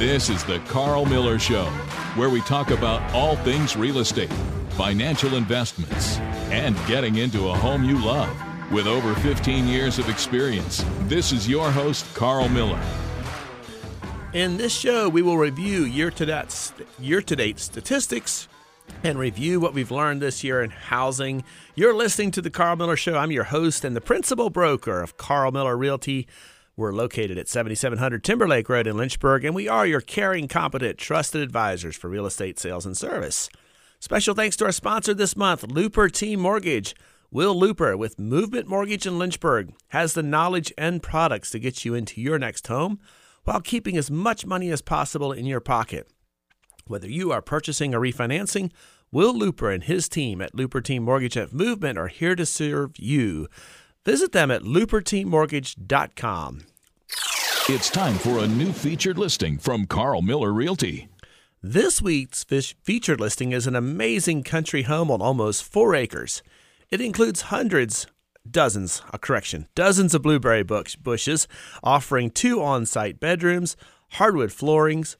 This is the Carl Miller Show, where we talk about all things real estate, financial investments, and getting into a home you love. With over 15 years of experience, this is your host, Carl Miller. In this show, we will review year to date, year to date statistics and review what we've learned this year in housing. You're listening to The Carl Miller Show. I'm your host and the principal broker of Carl Miller Realty. We're located at 7700 Timberlake Road in Lynchburg, and we are your caring, competent, trusted advisors for real estate sales and service. Special thanks to our sponsor this month, Looper Team Mortgage. Will Looper with Movement Mortgage in Lynchburg has the knowledge and products to get you into your next home while keeping as much money as possible in your pocket. Whether you are purchasing or refinancing, Will Looper and his team at Looper Team Mortgage at Movement are here to serve you. Visit them at looperteammortgage.com. It's time for a new featured listing from Carl Miller Realty. This week's featured listing is an amazing country home on almost four acres. It includes hundreds, dozens, a correction, dozens of blueberry bushes, offering two on site bedrooms, hardwood floorings,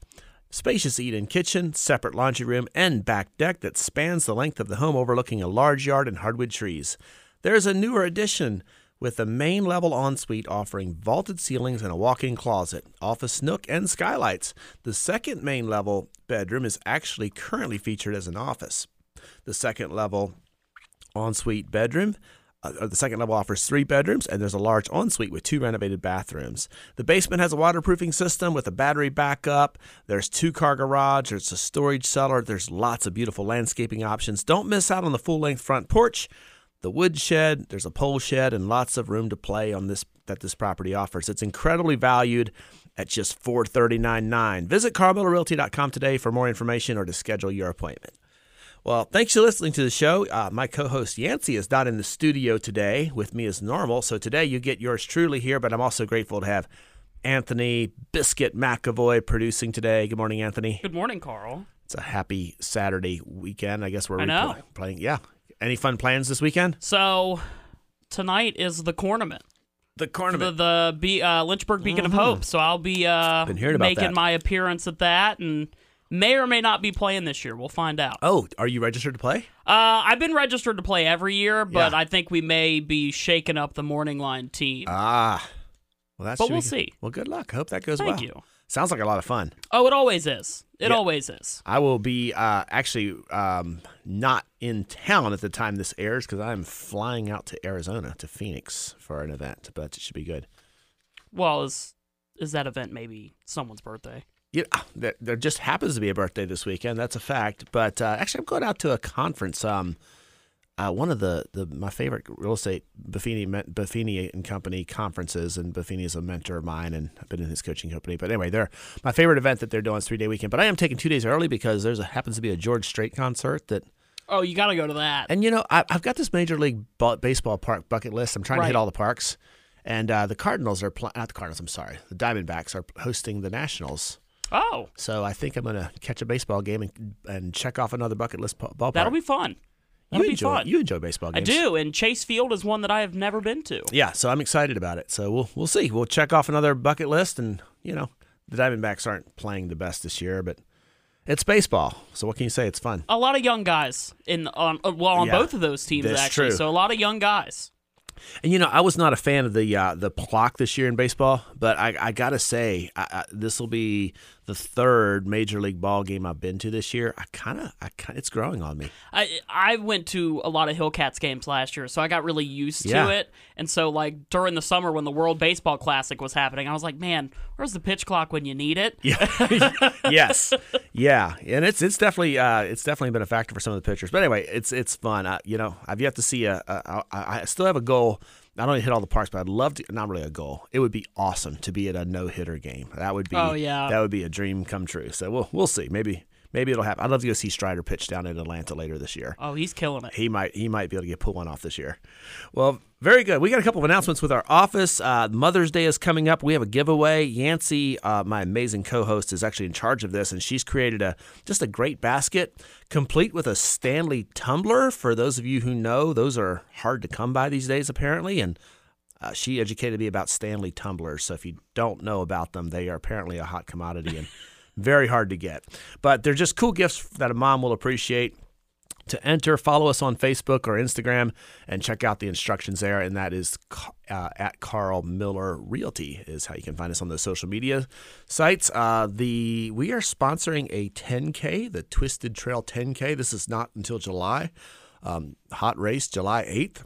spacious eat in kitchen, separate laundry room, and back deck that spans the length of the home overlooking a large yard and hardwood trees. There is a newer addition with a main level ensuite offering vaulted ceilings and a walk in closet, office nook, and skylights. The second main level bedroom is actually currently featured as an office. The second level ensuite bedroom uh, the second level offers three bedrooms, and there's a large ensuite with two renovated bathrooms. The basement has a waterproofing system with a battery backup. There's two car garage. There's a storage cellar. There's lots of beautiful landscaping options. Don't miss out on the full length front porch, the wood shed. There's a pole shed and lots of room to play on this that this property offers. It's incredibly valued at just $439.9. Visit carlmillerrealty.com today for more information or to schedule your appointment. Well, thanks for listening to the show. Uh, my co host Yancey is not in the studio today with me as normal. So today you get yours truly here, but I'm also grateful to have Anthony Biscuit McAvoy producing today. Good morning, Anthony. Good morning, Carl. It's a happy Saturday weekend, I guess, we're know. playing. Yeah. Any fun plans this weekend? So tonight is the cornament. The The the Be- uh, Lynchburg Beacon of Hope. So I'll be uh, Been hearing about making that. my appearance at that and may or may not be playing this year. We'll find out. oh, are you registered to play? Uh, I've been registered to play every year, but Yeah. I think we may be shaking up the morning line team. Ah. Well, that's But we'll see. Well, good luck. Hope that goes Thank well. you. Sounds like a lot of fun. Oh, it always is. It Yeah. always is. I will be uh, actually um, not in town at the time this airs because I'm flying out to Arizona to Phoenix for an event, but it should be good. Well, is is that event maybe someone's birthday? Yeah, there, there just happens to be a birthday this weekend. That's a fact. But uh, actually, I'm going out to a conference. Um, uh, one of the, the my favorite real estate Buffini Buffini and Company conferences, and Buffini is a mentor of mine, and I've been in his coaching company. But anyway, they're my favorite event that they're doing is three day weekend. But I am taking two days early because there's a happens to be a George Strait concert that Oh, you got to go to that. And you know, I, I've got this major league baseball park bucket list. I'm trying to hit all the parks, and uh, the Cardinals are pl- not the Cardinals. I'm sorry, the Diamondbacks are hosting the Nationals. oh, So I think I'm going to catch a baseball game and, and check off another bucket list ballpark. that'll be fun. You That'll be enjoy fun. you enjoy baseball games. I do, and Chase Field is one that I have never been to. Yeah, so I'm excited about it. So we'll we'll see. We'll check off another bucket list, and you know, the Diamondbacks aren't playing the best this year, but it's baseball. So what can you say? It's fun. a lot of young guys in on uh, well on Yeah, both of those teams actually. true. So a lot of young guys. And you know, I was not a fan of the uh, the clock this year in baseball, but I, I gotta say, this will be the third major league ball game I've been to this year. I kind of, I kind, it's growing on me. I I went to a lot of Hillcats games last year, so I got really used Yeah. to it. And so like during the summer when the World Baseball Classic was happening, I was like, man, where's the pitch clock when you need it? Yeah, yes, yeah, and it's it's definitely uh, it's definitely been a factor for some of the pitchers. But anyway, it's it's fun. I, you know, I've yet to see a, a I, I still have a goal. Not only hit all the parks, but I'd love to. Not really a goal. It would be awesome to be at a no hitter game. That would be. Oh, yeah. That would be a dream come true. So we'll we'll see. Maybe maybe it'll happen. I'd love to go see Strider pitch down in Atlanta later this year. Oh, he's killing it. He might he might be able to get pull one off this year. Well, very good. We got a couple of announcements with our office. Uh, Mother's Day is coming up. We have a giveaway. Yancey, uh, my amazing co-host, is actually in charge of this, and she's created a just a great basket, complete with a Stanley tumbler. For those of you who know, those are hard to come by these days, apparently, and. Uh, she educated me about Stanley tumblers. So if you don't know about them, they are apparently a hot commodity. And Very hard to get. But they're just cool gifts that a mom will appreciate. To enter, follow us on Facebook or Instagram and check out the instructions there. And that is uh, at Carl Miller Realty is how you can find us on those social media sites. Uh, the we are sponsoring a 10K, the Twisted Trail 10K. This is not until July. Um, hot race, July 8th.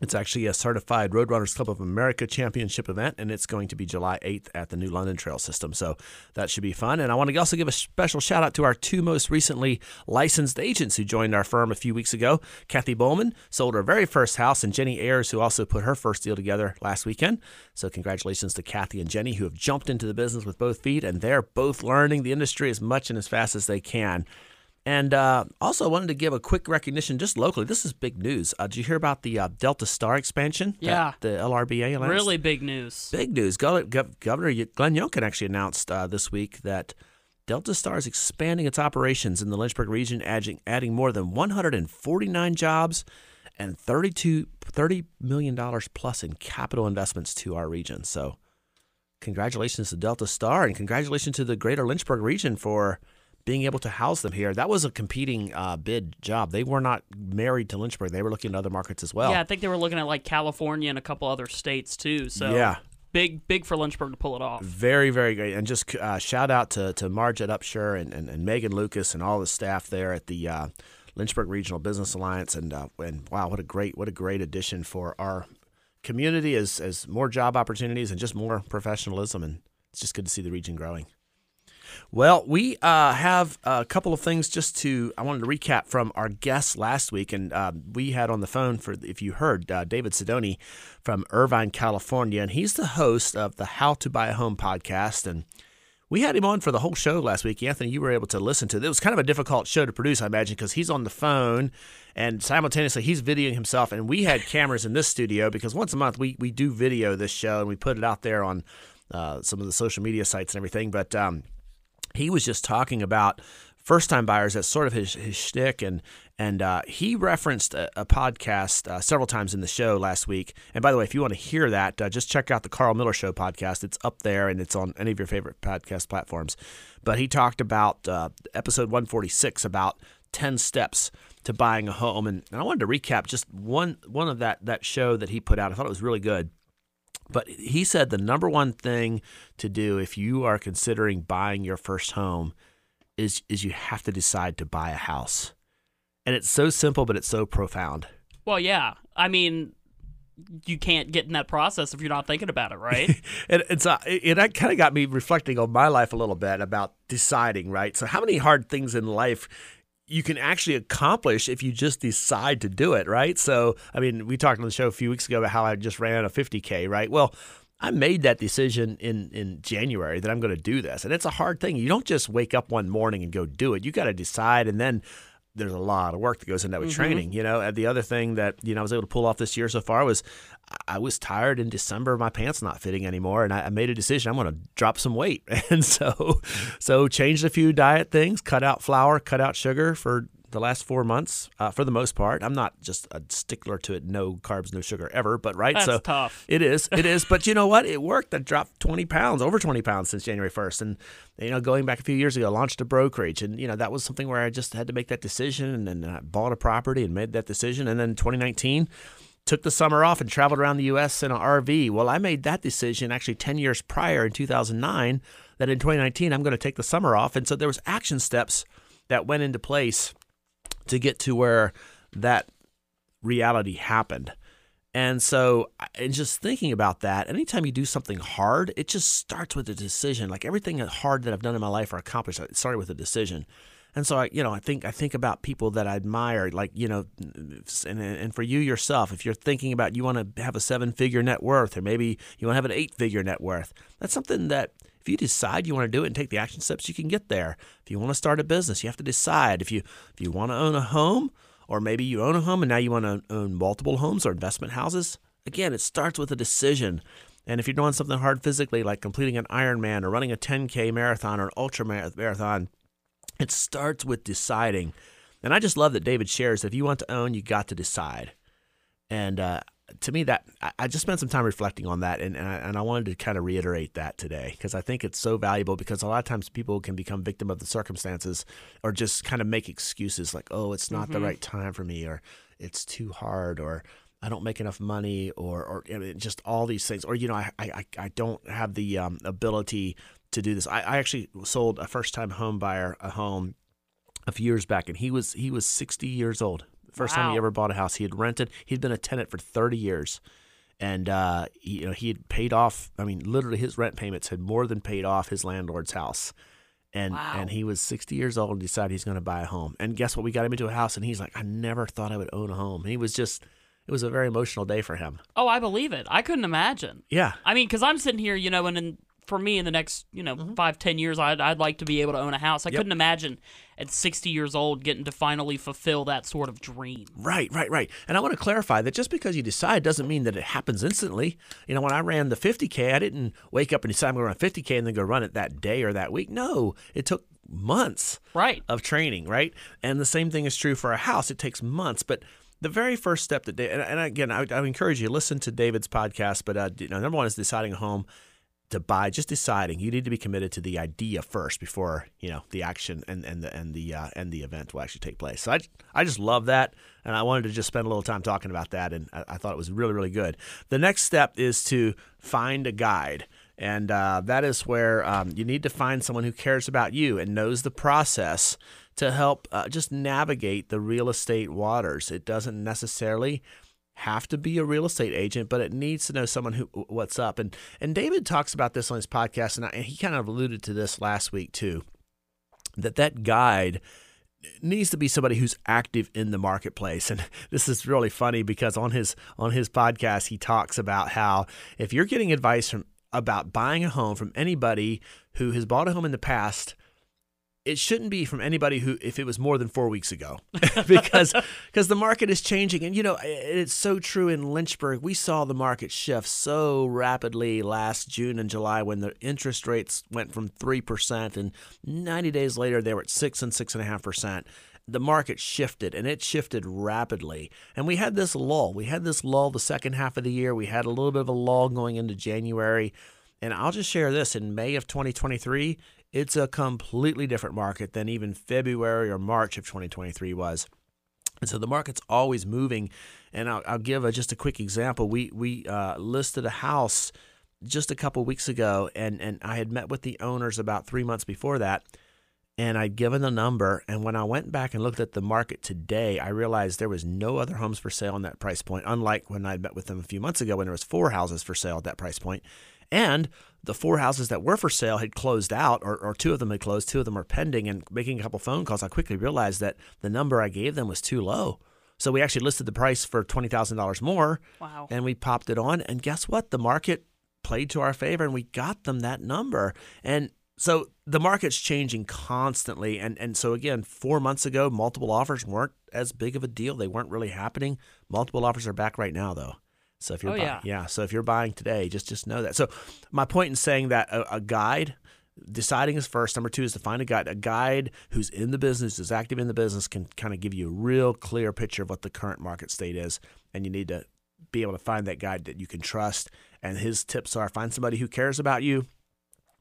It's actually a certified Roadrunners Club of America championship event, and it's going to be July 8th at the New London Trail System. So that should be fun. And I want to also give a special shout out to our two most recently licensed agents who joined our firm a few weeks ago. Kathy Bowman sold her very first house, and Jenny Ayers, who also put her first deal together last weekend. So congratulations to Kathy and Jenny, who have jumped into the business with both feet, and they're both learning the industry as much and as fast as they can. And uh, also, I wanted to give a quick recognition just locally. This is big news. Uh, did you hear about the uh, Delta Star expansion? Yeah. the LRBA announced? Really big news. Big news. Governor Glenn Youngkin actually announced uh, this week that Delta Star is expanding its operations in the Lynchburg region, adding, adding more than 149 jobs and 32, $30 million plus in capital investments to our region. So, congratulations to Delta Star and congratulations to the greater Lynchburg region for – being able to house them here. That was a competing uh, bid job. They were not married to Lynchburg. They were looking at other markets as well. Yeah, I think they were looking at like California and a couple other states too. So yeah. Big, big for Lynchburg to pull it off. Very, very great. And just uh, shout out to, to Marjette Upshur and, and, and, Megan Lucas and all the staff there at the uh, Lynchburg Regional Business Alliance. And, uh, and wow, what a great, what a great addition for our community as, as more job opportunities and just more professionalism. And it's just good to see the region growing. Well, we uh, have a couple of things just to, I wanted to recap from our guests last week. And uh, we had on the phone, for if you heard, uh, David Sidoni from Irvine, California. And he's the host of the How to Buy a Home podcast. And we had him on for the whole show last week. Anthony, you were able to listen to it. It was kind of a difficult show to produce, I imagine, because he's on the phone and simultaneously he's videoing himself. And we had cameras in this studio because once a month we, we do video this show and we put it out there on uh, some of the social media sites and everything. But um, he was just talking about first time buyers. That's sort of his, his shtick. And, and uh, he referenced a, a podcast uh, several times in the show last week. And by the way, if you want to hear that, uh, just check out the Carl Miller Show podcast. It's up there and it's on any of your favorite podcast platforms. But he talked about uh, episode 146 about 10 steps to buying a home. And, and I wanted to recap just one, one of that, that show that he put out. I thought it was really good. But he said the number one thing to do if you are considering buying your first home is is you have to decide to buy a house. And it's so simple but it's so profound. Well, yeah. I mean, you can't get in that process if you're not thinking about it, right? and it's uh, it, it kind of got me reflecting on my life a little bit about deciding, right? So how many hard things in life you can actually accomplish if you just decide to do it, right? So, I mean, we talked on the show a few weeks ago about how I just ran a 50K, right? Well, I made that decision in, in January that I'm going to do this. And it's a hard thing. You don't just wake up one morning and go do it. You got to decide. And then there's a lot of work that goes into that with mm-hmm. training. You know, and the other thing that you know I was able to pull off this year so far was I was tired in December of my pants not fitting anymore, and I, I made a decision I'm going to drop some weight, and so so changed a few diet things, cut out flour, cut out sugar for the last four months, uh, for the most part. I'm not just a stickler to it, no carbs, no sugar ever, but right. That's so tough. It is, it is. but you know what? It worked. I dropped 20 pounds, over 20 pounds since January 1st, and you know, going back a few years ago, I launched a brokerage, and you know that was something where I just had to make that decision, and then I bought a property and made that decision, and then 2019 took the summer off and traveled around the U.S. in an RV. Well, I made that decision actually 10 years prior in 2009 that in 2019 I'm going to take the summer off, and so there was action steps that went into place to get to where that reality happened. And so, and just thinking about that, anytime you do something hard, it just starts with a decision. Like everything hard that I've done in my life or accomplished, it started with a decision. And so, I, you know, I think I think about people that I admire, like you know, and and for you yourself, if you're thinking about you want to have a seven figure net worth, or maybe you want to have an eight figure net worth, that's something that if you decide you want to do it and take the action steps, you can get there. If you want to start a business, you have to decide. If you if you want to own a home, or maybe you own a home and now you want to own multiple homes or investment houses, again, it starts with a decision. And if you're doing something hard physically, like completing an Ironman or running a 10K marathon or an ultra marathon, it starts with deciding. And I just love that David shares that if you want to own, you got to decide. And uh, to me, that I, just spent some time reflecting on that, and and I, and I wanted to kind of reiterate that today because I think it's so valuable. Because a lot of times people can become victim of the circumstances, or just kind of make excuses like, "Oh, it's not the right time for me," or "It's too hard," or I don't make enough money, or or I mean, just all these things, or you know, I I, I don't have the um, ability to do this. I, I actually sold a first time home buyer a home a few years back, and he was he was sixty years old. First time he ever bought a house. He had rented. He'd been a tenant for thirty years, and uh, he, you know he had paid off. I mean, literally, his rent payments had more than paid off his landlord's house. And Wow. and he was sixty years old and decided he's going to buy a home. And guess what? We got him into a house, and he's like, I never thought I would own a home. And he was just, it was a very emotional day for him. Oh, I believe it. I couldn't imagine. Yeah, I mean, because I'm sitting here, you know, and in, for me, in the next, you know, five, ten years, I'd, I'd like to be able to own a house. I Mm-hmm. Yep. couldn't imagine at 60 years old getting to finally fulfill that sort of dream. Right, right, right. And I want to clarify that just because you decide doesn't mean that it happens instantly. You know, when I ran the 50K, I didn't wake up and decide I'm going to run 50K and then go run it that day or that week. No, it took months Right. of training, right? And the same thing is true for a house. It takes months, but the very first step that, and, and again, I, I encourage you to listen to David's podcast. But uh, you know, number one is deciding a home to buy. Just deciding you need to be committed to the idea first before you know the action and and the and the uh, and the event will actually take place. So I I just love that, and I wanted to just spend a little time talking about that, and I, I thought it was really really good. The next step is to find a guide. And uh, that is where um, you need to find someone who cares about you and knows the process to help uh, just navigate the real estate waters. It doesn't necessarily have to be a real estate agent, but it needs to know someone who what's up. And and David talks about this on his podcast, and, I, and he kind of alluded to this last week too. That that guide needs to be somebody who's active in the marketplace and this is really funny because on his on his podcast he talks about how if you're getting advice from about buying a home from anybody who has bought a home in the past it shouldn't be from anybody who if it was more than four weeks ago. Because because the market is changing. And you know it's so true in lynchburg. We saw the market shift so rapidly last june and july when the interest rates went from 3% and 90 days later they were at 6 and 6.5% the market shifted and it shifted rapidly. And we had this lull. We had this lull the second half of the year. We had a little bit of a lull going into january. And I'll just share this. In May of 2023, it's a completely different market than even February or March of 2023 was. And so the market's always moving. And I'll, I'll give a, just a quick example. We we uh, listed a house just a couple weeks ago, and and I had met with the owners about three months before that, and I'd given the number. And when I went back and looked at the market today, I realized there was no other homes for sale on that price point. Unlike when I'd met with them a few months ago, when there was four houses for sale at that price point, and the four houses that were for sale had closed out, or, or two of them had closed, two of them are pending. And making a couple phone calls, I quickly realized that the number I gave them was too low. So we actually listed the price for twenty thousand dollars more, Wow. and we popped it on. And guess what? The market played to our favor, and we got them that number. And so the market's changing constantly. And and so again, four months ago, multiple offers weren't as big of a deal. They weren't really happening. Multiple offers are back right now, though. So if you're Oh, buy- yeah. yeah, so if you're buying today, just just know that. So my point in saying that a, a guide deciding is first. Number two is to find a guide. A guide who's in the business, is active in the business, can kind of give you a real clear picture of what the current market state is, and you need to be able to find that guide that you can trust. And his tips are: find somebody who cares about you,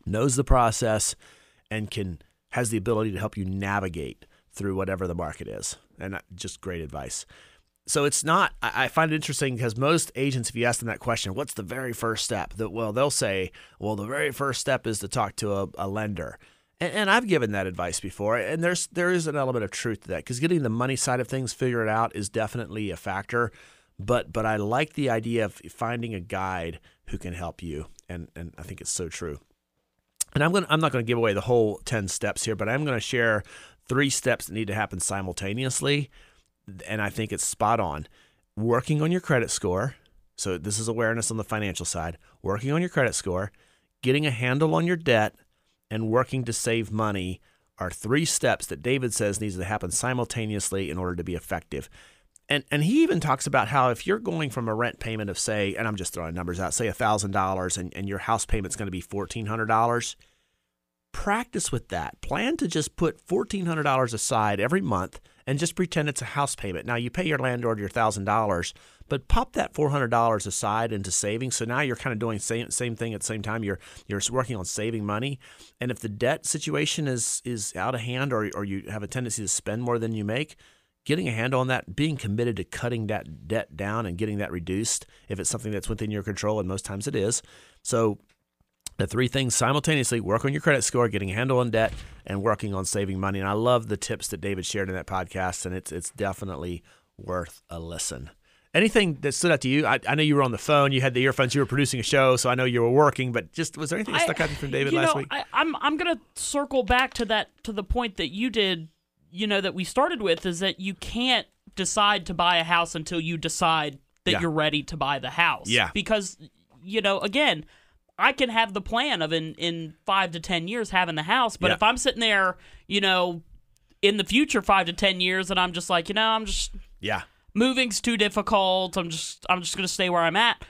knows the process, and can has the ability to help you navigate through whatever the market is. And uh, just great advice. So it's not. I find it interesting because most agents, if you ask them that question, what's the very first step? That well, they'll say, well, the very first step is to talk to a, a lender. And, and I've given that advice before, and there's there is an element of truth to that because getting the money side of things figured out is definitely a factor. But but I like the idea of finding a guide who can help you, and and I think it's so true. And I'm going to I'm not going to give away the whole 10 steps here, but I'm going to share three steps that need to happen simultaneously and I think it's spot on. Working on your credit score. So this is awareness on the financial side. Working on your credit score, getting a handle on your debt, and working to save money are three steps that David says needs to happen simultaneously in order to be effective. And and he even talks about how if you're going from a rent payment of say, and I'm just throwing numbers out, say thousand dollars and, and your house payment's going to be fourteen hundred dollars, practice with that. Plan to just put fourteen hundred dollars aside every month and just pretend it's a house payment. Now you pay your landlord your thousand dollars, but pop that four hundred dollars aside into savings. So now you're kind of doing same same thing at the same time. You're you're working on saving money, and if the debt situation is is out of hand, or or you have a tendency to spend more than you make, getting a handle on that, being committed to cutting that debt down and getting that reduced, if it's something that's within your control, and most times it is. So the three things simultaneously work on your credit score, getting a handle on debt, and working on saving money. And I love the tips that David shared in that podcast, and it's it's definitely worth a listen. Anything that stood out to you? I, I know you were on the phone, you had the earphones, you were producing a show, so I know you were working. But just was there anything that stuck out to you from David you last know, week? I, I'm I'm gonna circle back to that to the point that you did. You know that we started with is that you can't decide to buy a house until you decide that Yeah. you're ready to buy the house. Yeah. Because you know again. I can have the plan of in, in five to ten years having the house, but Yeah. if I'm sitting there, you know, in the future five to ten years, and I'm just like, you know, I'm just yeah, moving's too difficult. I'm just I'm just gonna stay where I'm at.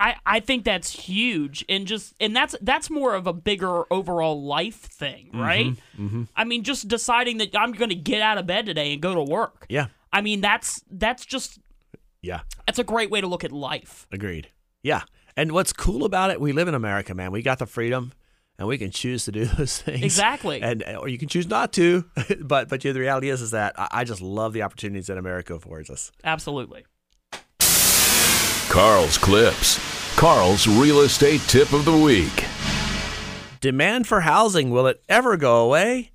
I, I think that's huge and just and that's that's more of a bigger overall life thing, mm-hmm. right? Mm-hmm. I mean, just deciding that I'm gonna get out of bed today and go to work. yeah, I mean, that's that's just yeah. that's a great way to look at life. Agreed. Yeah. And what's cool about it, we live in America, man. We got the freedom and we can choose to do those things. Exactly. And uh, or you can choose not to. but but yeah, the reality is is that I, I just love the opportunities that America affords us. Absolutely. Carl's Clips. Carl's real estate tip of the week. Demand for housing, will it ever go away?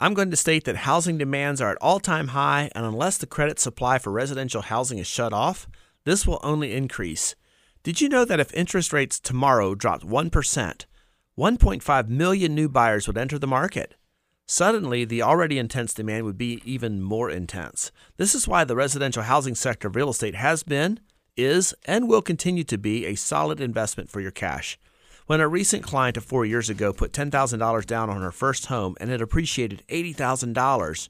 I'm going to state that housing demands are at all time high, and unless the credit supply for residential housing is shut off, this will only increase. Did you know that if interest rates tomorrow dropped 1%, 1.5 million new buyers would enter the market? Suddenly, the already intense demand would be even more intense. This is why the residential housing sector of real estate has been, is, and will continue to be a solid investment for your cash. When a recent client of four years ago put $10,000 down on her first home and it appreciated $80,000,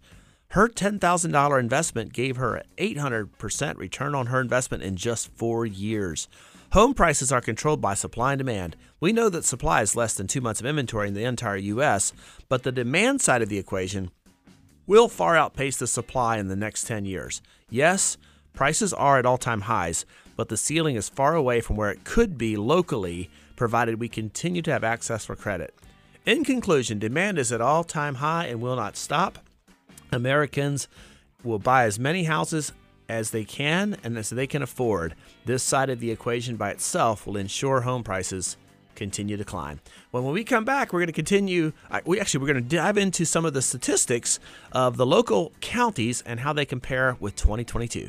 her $10,000 investment gave her an 800% return on her investment in just four years. Home prices are controlled by supply and demand. We know that supply is less than two months of inventory in the entire U.S., but the demand side of the equation will far outpace the supply in the next 10 years. Yes, prices are at all time highs, but the ceiling is far away from where it could be locally, provided we continue to have access for credit. In conclusion, demand is at all time high and will not stop. Americans will buy as many houses as they can and as they can afford. This side of the equation by itself will ensure home prices continue to climb. When when we come back, we're going to continue. We actually we're going to dive into some of the statistics of the local counties and how they compare with 2022.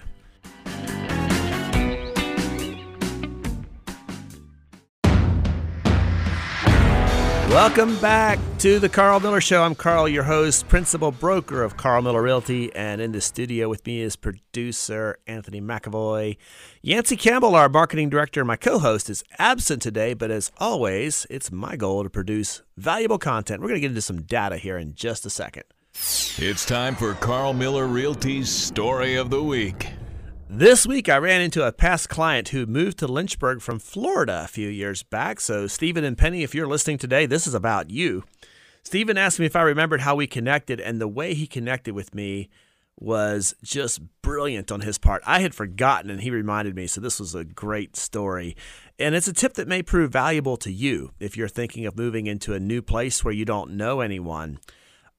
Welcome back to the Carl Miller Show. I'm Carl, your host, principal broker of Carl Miller Realty, and in the studio with me is producer Anthony McAvoy. Yancey Campbell, our marketing director, my co-host, is absent today, but as always, it's my goal to produce valuable content. We're going to get into some data here in just a second. It's time for Carl Miller Realty's Story of the Week. This week, I ran into a past client who moved to Lynchburg from Florida a few years back. So, Stephen and Penny, if you're listening today, this is about you. Stephen asked me if I remembered how we connected, and the way he connected with me was just brilliant on his part. I had forgotten, and he reminded me. So, this was a great story. And it's a tip that may prove valuable to you if you're thinking of moving into a new place where you don't know anyone.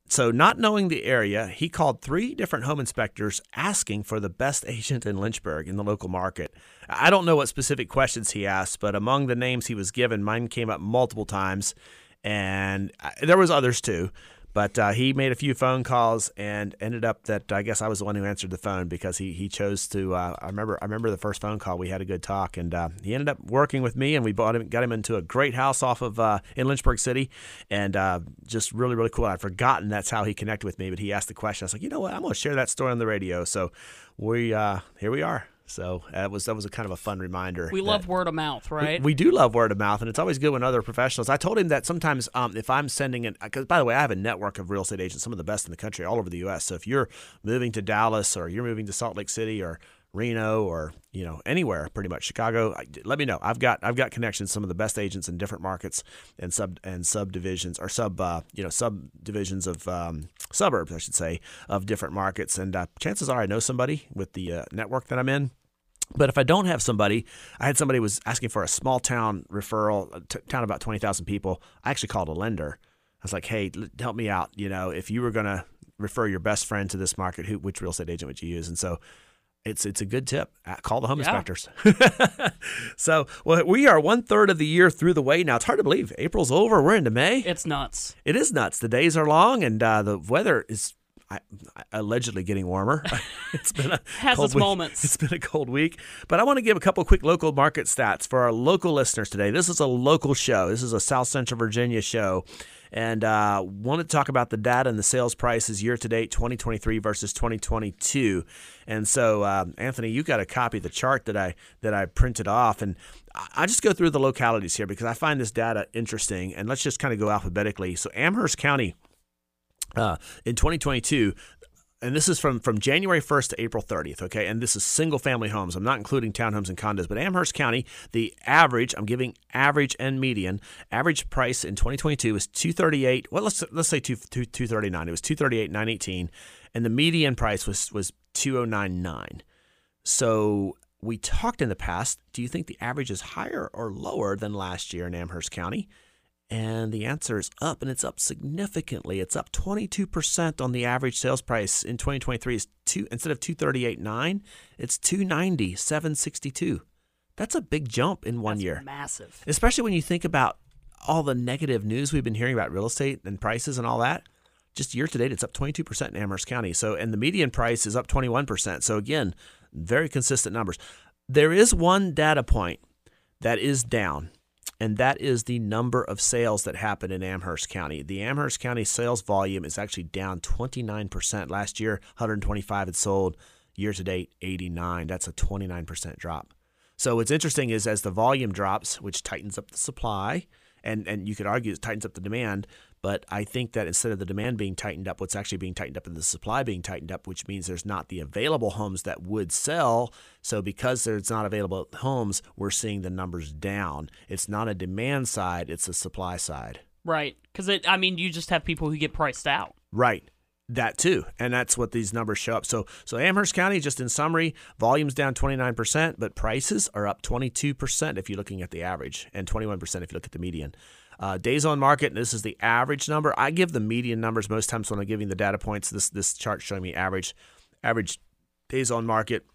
So, not knowing the area, he called three different home inspectors asking for the best agent in Lynchburg in the local market. I don't know what specific questions he asked, but among the names he was given, mine came up multiple times, and uh, there was others too. But uh, he made a few phone calls and ended up that I guess I was the one who answered the phone because he, he chose to. Uh, I remember I remember the first phone call we had a good talk and uh, he ended up working with me and we bought him got him into a great house off of uh, in Lynchburg City and uh, just really really cool. I'd forgotten that's how he connected with me, but he asked the question. I was like, you know what, I'm going to share that story on the radio. So we uh, here we are. So that was that was a kind of a fun reminder. We love word of mouth, right? we do love word of mouth, and it's always good when other professionals. I told him that sometimes um, if I'm sending it, because by the way, I have a network of real estate agents, some of the best in the country, all over the U.S. So if you're moving to Dallas or you're moving to Salt Lake City or Reno or you know anywhere, pretty much Chicago, let me know. I've got I've got connections, some of the best agents in different markets and sub and subdivisions or sub uh, you know subdivisions of um, suburbs, I should say, of different markets. And uh, chances are I know somebody with the uh, network that I'm in But if I don't have somebody, I had somebody was asking for a small town referral, a t- town about 20,000 people. I actually called a lender. I was like, "Hey, l- help me out. You know, if you were going to refer your best friend to this market, who which real estate agent would you use?" And so it's it's a good tip. Uh, Call the home Yeah. inspectors. so, well, we are one third of the year through the way now. It's hard to believe April's over. We're into May. It's nuts. It is nuts. The days are long, and uh, the weather is I, allegedly getting warmer. it's been a Has cold its week. moments. It's been a cold week, but I want to give a couple quick local market stats for our local listeners today. This is a local show. This is a South Central Virginia show, and uh, want to talk about the data and the sales prices year to date, 2023 versus 2022. And so, um, Anthony, you got a copy of the chart that I that I printed off, and I just go through the localities here because I find this data interesting. And let's just kind of go alphabetically. So, Amherst County uh, in 2022 and this is from, from January 1st to April 30th, okay? And this is single family homes. I'm not including townhomes and condos, but Amherst County, the average, I'm giving average and median, average price in 2022 was 238, well let's let's say 2, 2 239. It was 238 918 and the median price was was 2099. So we talked in the past, do you think the average is higher or lower than last year in Amherst County? And the answer is up, and it's up significantly. It's up 22% on the average sales price in 2023. Is two instead of 238.9, it's 290, 762. That's a big jump in one That's year, Massive. especially when you think about all the negative news we've been hearing about real estate and prices and all that. Just year to date, it's up 22% in Amherst County. So, and the median price is up 21%. So, again, very consistent numbers. There is one data point that is down, and that is the number of sales that happen in Amherst County. The Amherst County sales volume is actually down 29%. Last year, 125 had sold. Year to date, 89. That's a 29% drop. So what's interesting is as the volume drops, which tightens up the supply, and and you could argue it tightens up the demand, but I think that instead of the demand being tightened up, what's actually being tightened up is the supply being tightened up, which means there's not the available homes that would sell. So because there's not available homes, we're seeing the numbers down. It's not a demand side, it's a supply side. Right. Because it. I mean, you just have people who get priced out. Right. That too, and that's what these numbers show up. So, so Amherst County, just in summary, volumes down 29%, but prices are up 22% if you're looking at the average, and 21% if you look at the median. Uh, days on market, and this is the average number. I give the median numbers most times when I'm giving the data points. This this chart showing me average, average days on market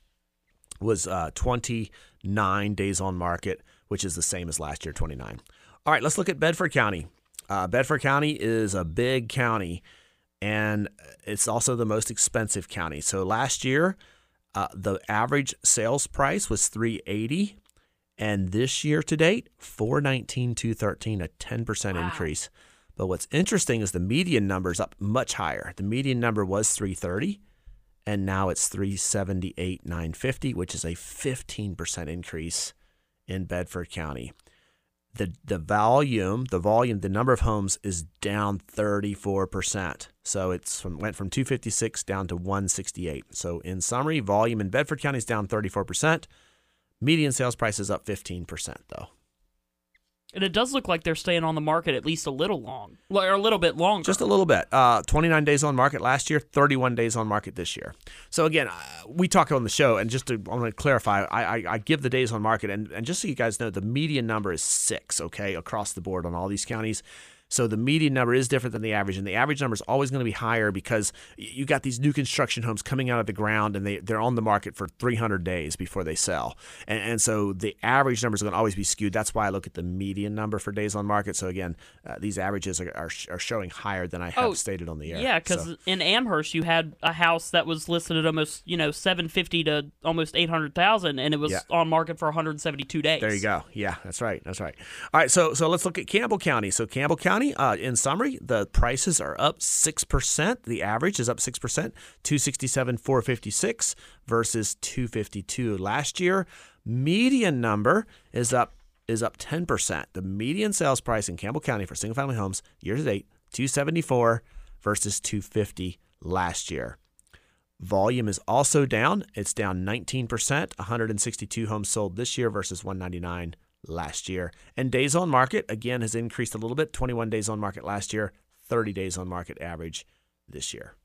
was uh, 29 days on market, which is the same as last year, 29. All right, let's look at Bedford County. Uh, Bedford County is a big county, and it's also the most expensive county. So last year, uh, the average sales price was 380, and this year to date, 419, 213, a 10% Wow. increase. But what's interesting is the median number is up much higher. The median number was 330 and now it's 378 950 which is a 15% increase in bedford county the the volume the volume the number of homes is down 34% so it's from went from 256 down to 168 so in summary volume in bedford county is down 34% median sales price is up 15% though And it does look like they're staying on the market at least a little long, or a little bit longer. Just a little bit. Uh, 29 days on market last year, 31 days on market this year. So again, uh, we talk on the show, and just to I want to clarify, I, I, I give the days on market, and, and just so you guys know, the median number is six, okay, across the board on all these counties. So the median number is different than the average, and the average number is always going to be higher because you got these new construction homes coming out of the ground, and they they're on the market for 300 days before they sell, and, and so the average numbers are going to always be skewed. That's why I look at the median number for days on market. So again, uh, these averages are, are, are showing higher than I have Oh, stated on the air. Yeah, because So- in Amherst you had a house that was listed at almost you know seven fifty to almost eight hundred thousand, and it was Yeah. on market for one hundred seventy two days. There you go. Yeah, that's right. That's right. All right. So so let's look at Campbell County. So Campbell County, uh, in summary, the prices are up six percent. The average is up six percent. Two sixty seven, four fifty six versus two fifty two last year. Median number is up is up ten percent. The median sales price in Campbell County for single family homes year to date two seventy four versus two fifty last year. Volume is also down. It's down 19%, 162 homes sold this year versus 199 last year. And days on market, again, has increased a little bit 21 days on market last year, 30 days on market average this year.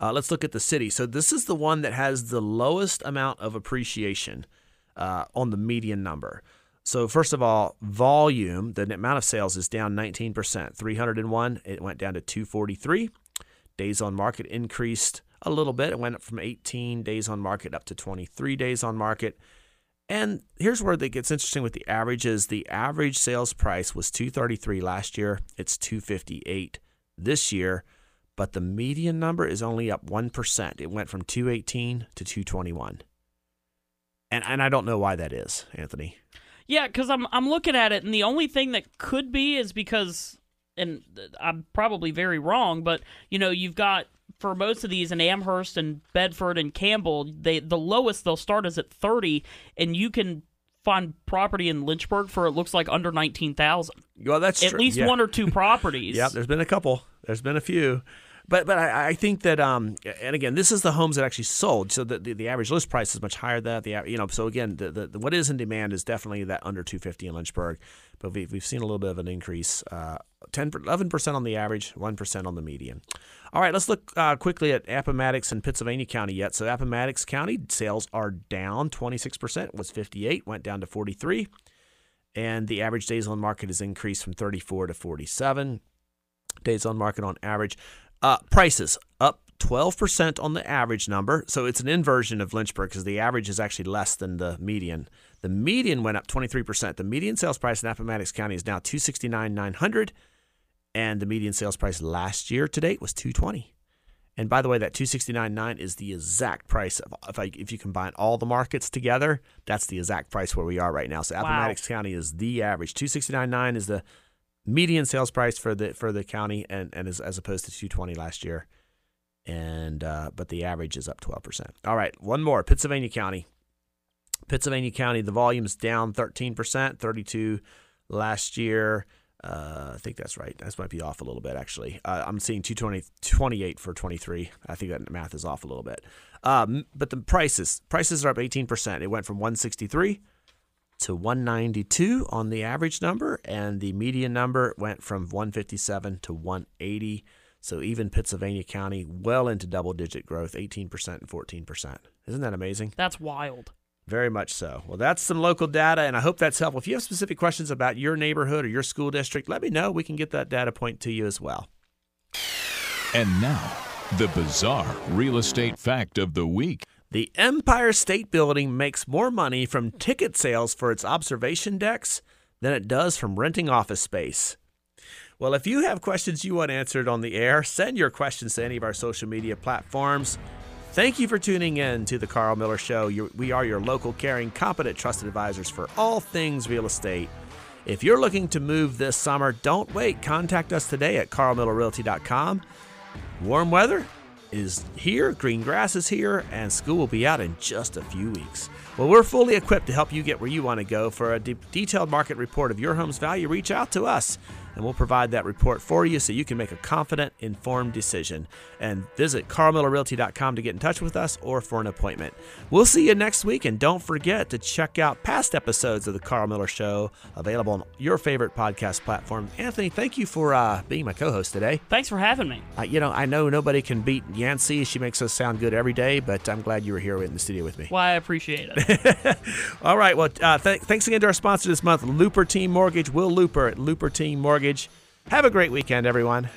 Uh, let's look at the city. So this is the one that has the lowest amount of appreciation uh, on the median number. So first of all, volume, the amount of sales is down 19%. 301, it went down to 243. Days on market increased a little bit. It went up from 18 days on market up to 23 days on market. And here's where it gets interesting with the averages. The average sales price was 233 last year. It's 258 this year, but the median number is only up 1%. It went from 218 to 221. And and I don't know why that is, Anthony. Yeah, because I'm I'm looking at it, and the only thing that could be is because, and I'm probably very wrong, but you know, you've got for most of these in Amherst and Bedford and Campbell, they the lowest they'll start is at 30, and you can find property in Lynchburg for it looks like under 19,000. Well, that's At true. least Yeah. one or two properties. Yeah, there's been a couple. There's been a few. But but I, I think that um and again this is the homes that actually sold so the, the, the average list price is much higher than that the you know so again the, the, the what is in demand is definitely that under 250 in Lynchburg but we've, we've seen a little bit of an increase uh 10 11% on the average 1% on the median all right let's look uh, quickly at Appomattox and Pittsylvania County yet so Appomattox County sales are down 26% was 58 went down to 43 and the average days on market has increased from 34 to 47 days on market on average. Uh, prices up 12% on the average number. So it's an inversion of Lynchburg because the average is actually less than the median. The median went up 23%. The median sales price in Appomattox County is now 269,900 and the median sales price last year to date was 220. And by the way, that 269.9 is the exact price of if I if you combine all the markets together, that's the exact price where we are right now. So Wow. Appomattox County is the average. 269.9 is the median sales price for the for the county and and as, as opposed to 220 last year and uh, but the average is up 12% all right one more pittsylvania county pittsylvania county the volume's down 13% 32 last year uh, I think that's right. That might be off a little bit, actually. Uh, I'm seeing 220, 28 for 23. I think that math is off a little bit. Um, but the prices, prices are up 18%. It went from 163 to 192 on the average number, and the median number went from 157 to 180. So even Pittsylvania County, well into double digit growth, 18% and 14%. Isn't that amazing? That's wild. Very much so. Well, that's some local data, and I hope that's helpful. If you have specific questions about your neighborhood or your school district, let me know. We can get that data point to you as well. And now, the bizarre real estate fact of the week. The Empire State Building makes more money from ticket sales for its observation decks than it does from renting office space. Well, if you have questions you want answered on the air, send your questions to any of our social media platforms. Thank you for tuning in to the Carl Miller Show. we are your local, caring, competent, trusted advisors for all things real estate. If you're looking to move this summer, don't wait. Contact us today at carlmillerrealty.com. Warm weather is here, green grass is here, and school will be out in just a few weeks. Well, we're fully equipped to help you get where you want to go. For a de- detailed market report of your home's value, reach out to us and we'll provide that report for you so you can make a confident, informed decision. And visit carlmillerrealty.com to get in touch with us or for an appointment. We'll see you next week, and don't forget to check out past episodes of The Carl Miller Show available on your favorite podcast platform. Anthony, thank you for uh, being my co host today. Thanks for having me. Uh, you know, I know nobody can beat Yancey. She makes us sound good every day, but I'm glad you were here in the studio with me. Well, I appreciate it. All right. Well, uh, th- thanks again to our sponsor this month, Looper Team Mortgage. Will Looper at Looper Team Mortgage. Have a great weekend, everyone.